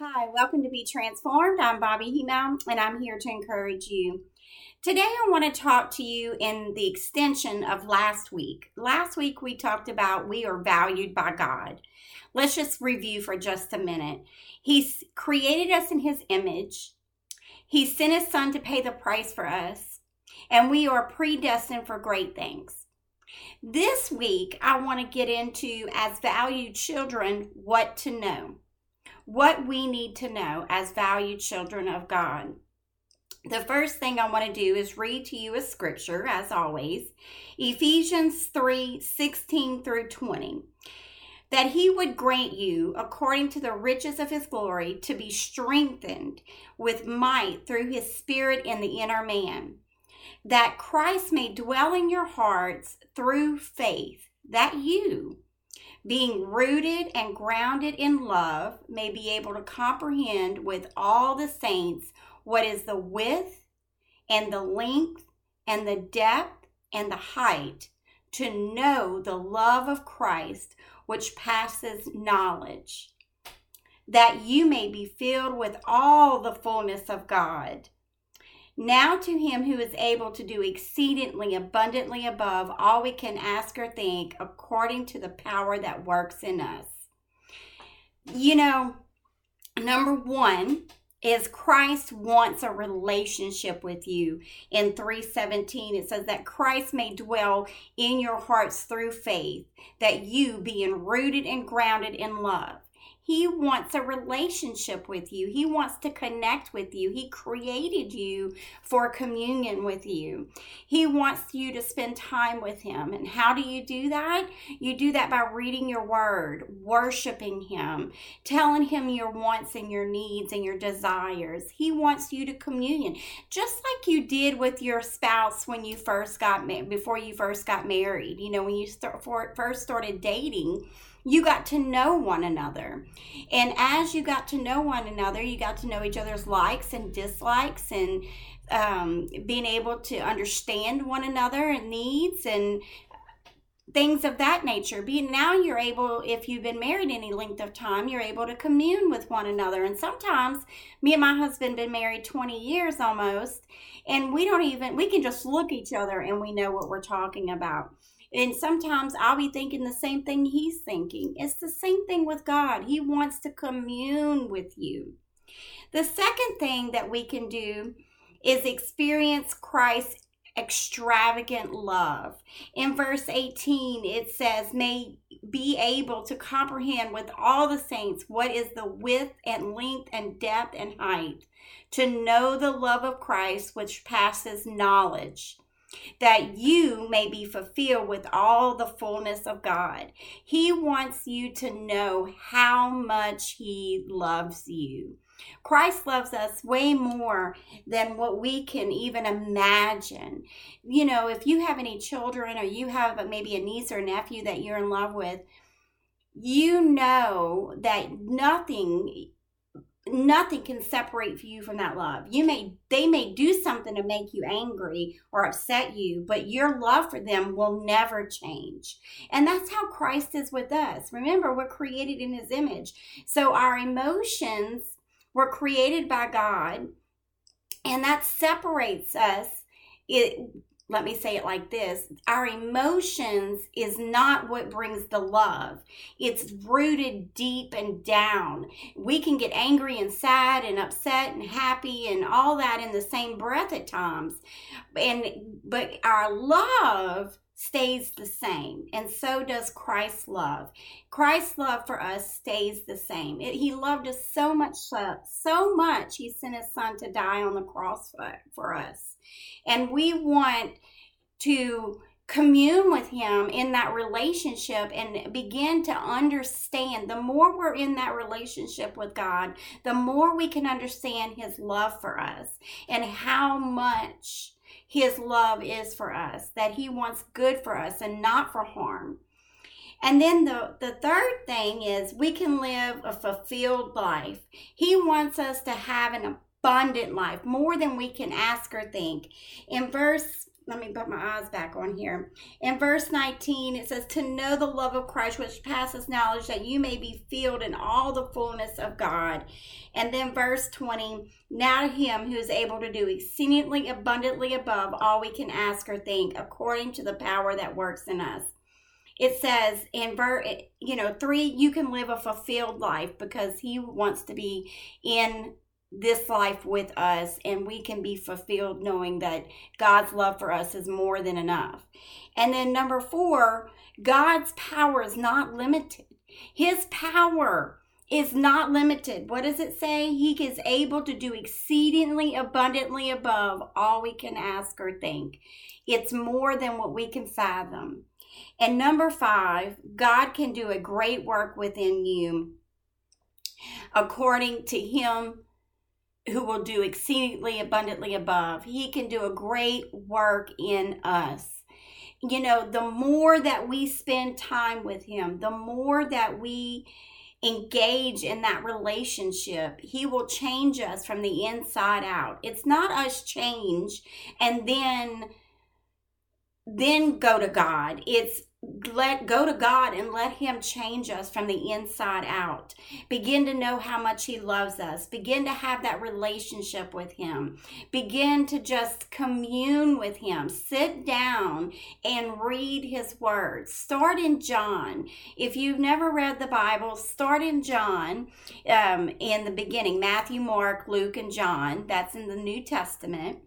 Hi, welcome to Be Transformed. I'm Bobbie Himel, and I'm here to encourage you. Today, I want to talk to you in the extension of last week. Last week, we talked about we are valued by God. Let's just review for just a minute. He's created us in His image, He sent His Son to pay the price for us, and we are predestined for great things. This week, I want to get into, as valued children, what to know what we need to know as valued children of God. The first thing I want to do is read to you a scripture, as always Ephesians 3 16 through 20. That he would grant you, according to the riches of his glory, to be strengthened with might through his spirit in the inner man. That Christ may dwell in your hearts through faith, that you, being rooted and grounded in love, may be able to comprehend with all the saints what is the width and the length and the depth and the height, to know the love of Christ which passes knowledge, that you may be filled with all the fullness of God. Now to him who is able to do exceedingly abundantly above all we can ask or think, according to the power that works in us. You know, number one is Christ wants a relationship with you. In 317, it says that Christ may dwell in your hearts through faith, that you, being rooted and grounded in love, he wants a relationship with you. He wants to connect with you. He created you for communion with you. He wants you to spend time with Him. And how do you do that? You do that by reading your word, worshiping Him, telling Him your wants and your needs and your desires. He wants you to communion, just like you did with your spouse when you first got married, before you first got married. You know, when you first started dating you got to know one another. And as you got to know one another, you got to know each other's likes and dislikes and um, being able to understand one another and needs and things of that nature. Being now you're able, if you've been married any length of time, you're able to commune with one another. And sometimes me and my husband been married 20 years almost, and we don't even we can just look each other and we know what we're talking about. And sometimes I'll be thinking the same thing he's thinking. It's the same thing with God. He wants to commune with you. The second thing that we can do is experience Christ's extravagant love. In verse 18, it says, May be able to comprehend with all the saints what is the width and length and depth and height, to know the love of Christ which passes knowledge that you may be fulfilled with all the fullness of God. He wants you to know how much He loves you. Christ loves us way more than what we can even imagine. You know, if you have any children or you have maybe a niece or nephew that you're in love with, you know that nothing nothing can separate you from that love. You may they may do something to make you angry or upset you, but your love for them will never change. And that's how Christ is with us. Remember, we're created in his image. So our emotions were created by God, and that separates us it let me say it like this our emotions is not what brings the love. It's rooted deep and down. We can get angry and sad and upset and happy and all that in the same breath at times. And but our love stays the same and so does christ's love. Christ's love for us stays the same. It, he loved us so much so, so much he sent his son to die on the cross for, for us. And we want to commune with him in that relationship and begin to understand. The more we're in that relationship with God the more we can understand his love for us and how much his love is for us that he wants good for us and not for harm and then the, the third thing is we can live a fulfilled life. He wants us to have an abundant life, more than we can ask or think. In verse let me put my eyes back on here. In verse 19, it says, To know the love of Christ which passes knowledge, that you may be filled in all the fullness of God. And then verse 20, Now to him who is able to do exceedingly abundantly above all we can ask or think, according to the power that works in us. It says in verse, you know, three, you can live a fulfilled life because he wants to be in this life with us and we can be fulfilled knowing that God's love for us is more than enough. And then number 4, God's power is not limited. His power is not limited. What does it say? He is able to do exceedingly abundantly above all we can ask or think. It's more than what we can fathom. And number 5, God can do a great work within you according to him who will do exceedingly abundantly above. He can do a great work in us. You know, the more that we spend time with Him, the more that we engage in that relationship, He will change us from the inside out. It's not us change and then then go to God. It's let go to God and let him change us from the inside out. Begin to know how much he loves us. Begin to have that relationship with him. Begin to just commune with him. Sit down and read his words. Start in John. If you've never read the Bible, start in John um, in the beginning Matthew, Mark, Luke, and John. That's in the New Testament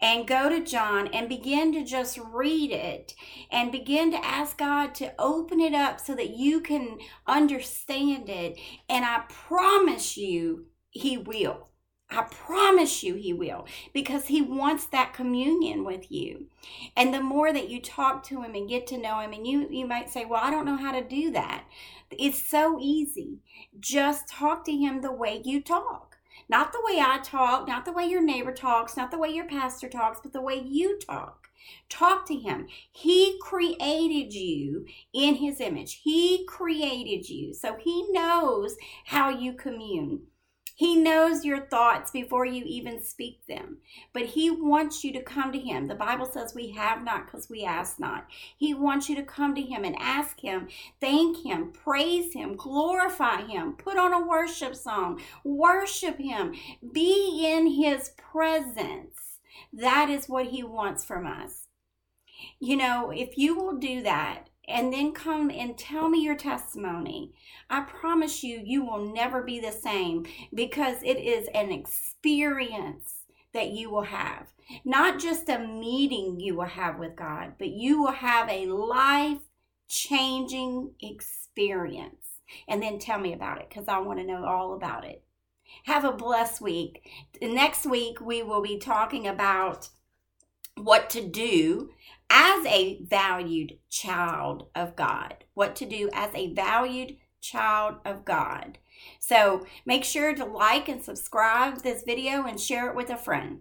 and go to John and begin to just read it and begin to ask God to open it up so that you can understand it. And I promise you, He will. I promise you he will because he wants that communion with you. And the more that you talk to him and get to know him, and you, you might say, Well, I don't know how to do that. It's so easy. Just talk to him the way you talk. Not the way I talk, not the way your neighbor talks, not the way your pastor talks, but the way you talk. Talk to him. He created you in his image. He created you. So he knows how you commune. He knows your thoughts before you even speak them. But He wants you to come to Him. The Bible says we have not because we ask not. He wants you to come to Him and ask Him, thank Him, praise Him, glorify Him, put on a worship song, worship Him, be in His presence. That is what He wants from us. You know, if you will do that, and then come and tell me your testimony. I promise you, you will never be the same because it is an experience that you will have. Not just a meeting you will have with God, but you will have a life changing experience. And then tell me about it because I want to know all about it. Have a blessed week. Next week, we will be talking about what to do as a valued child of God. What to do as a valued child of God. So make sure to like and subscribe this video and share it with a friend.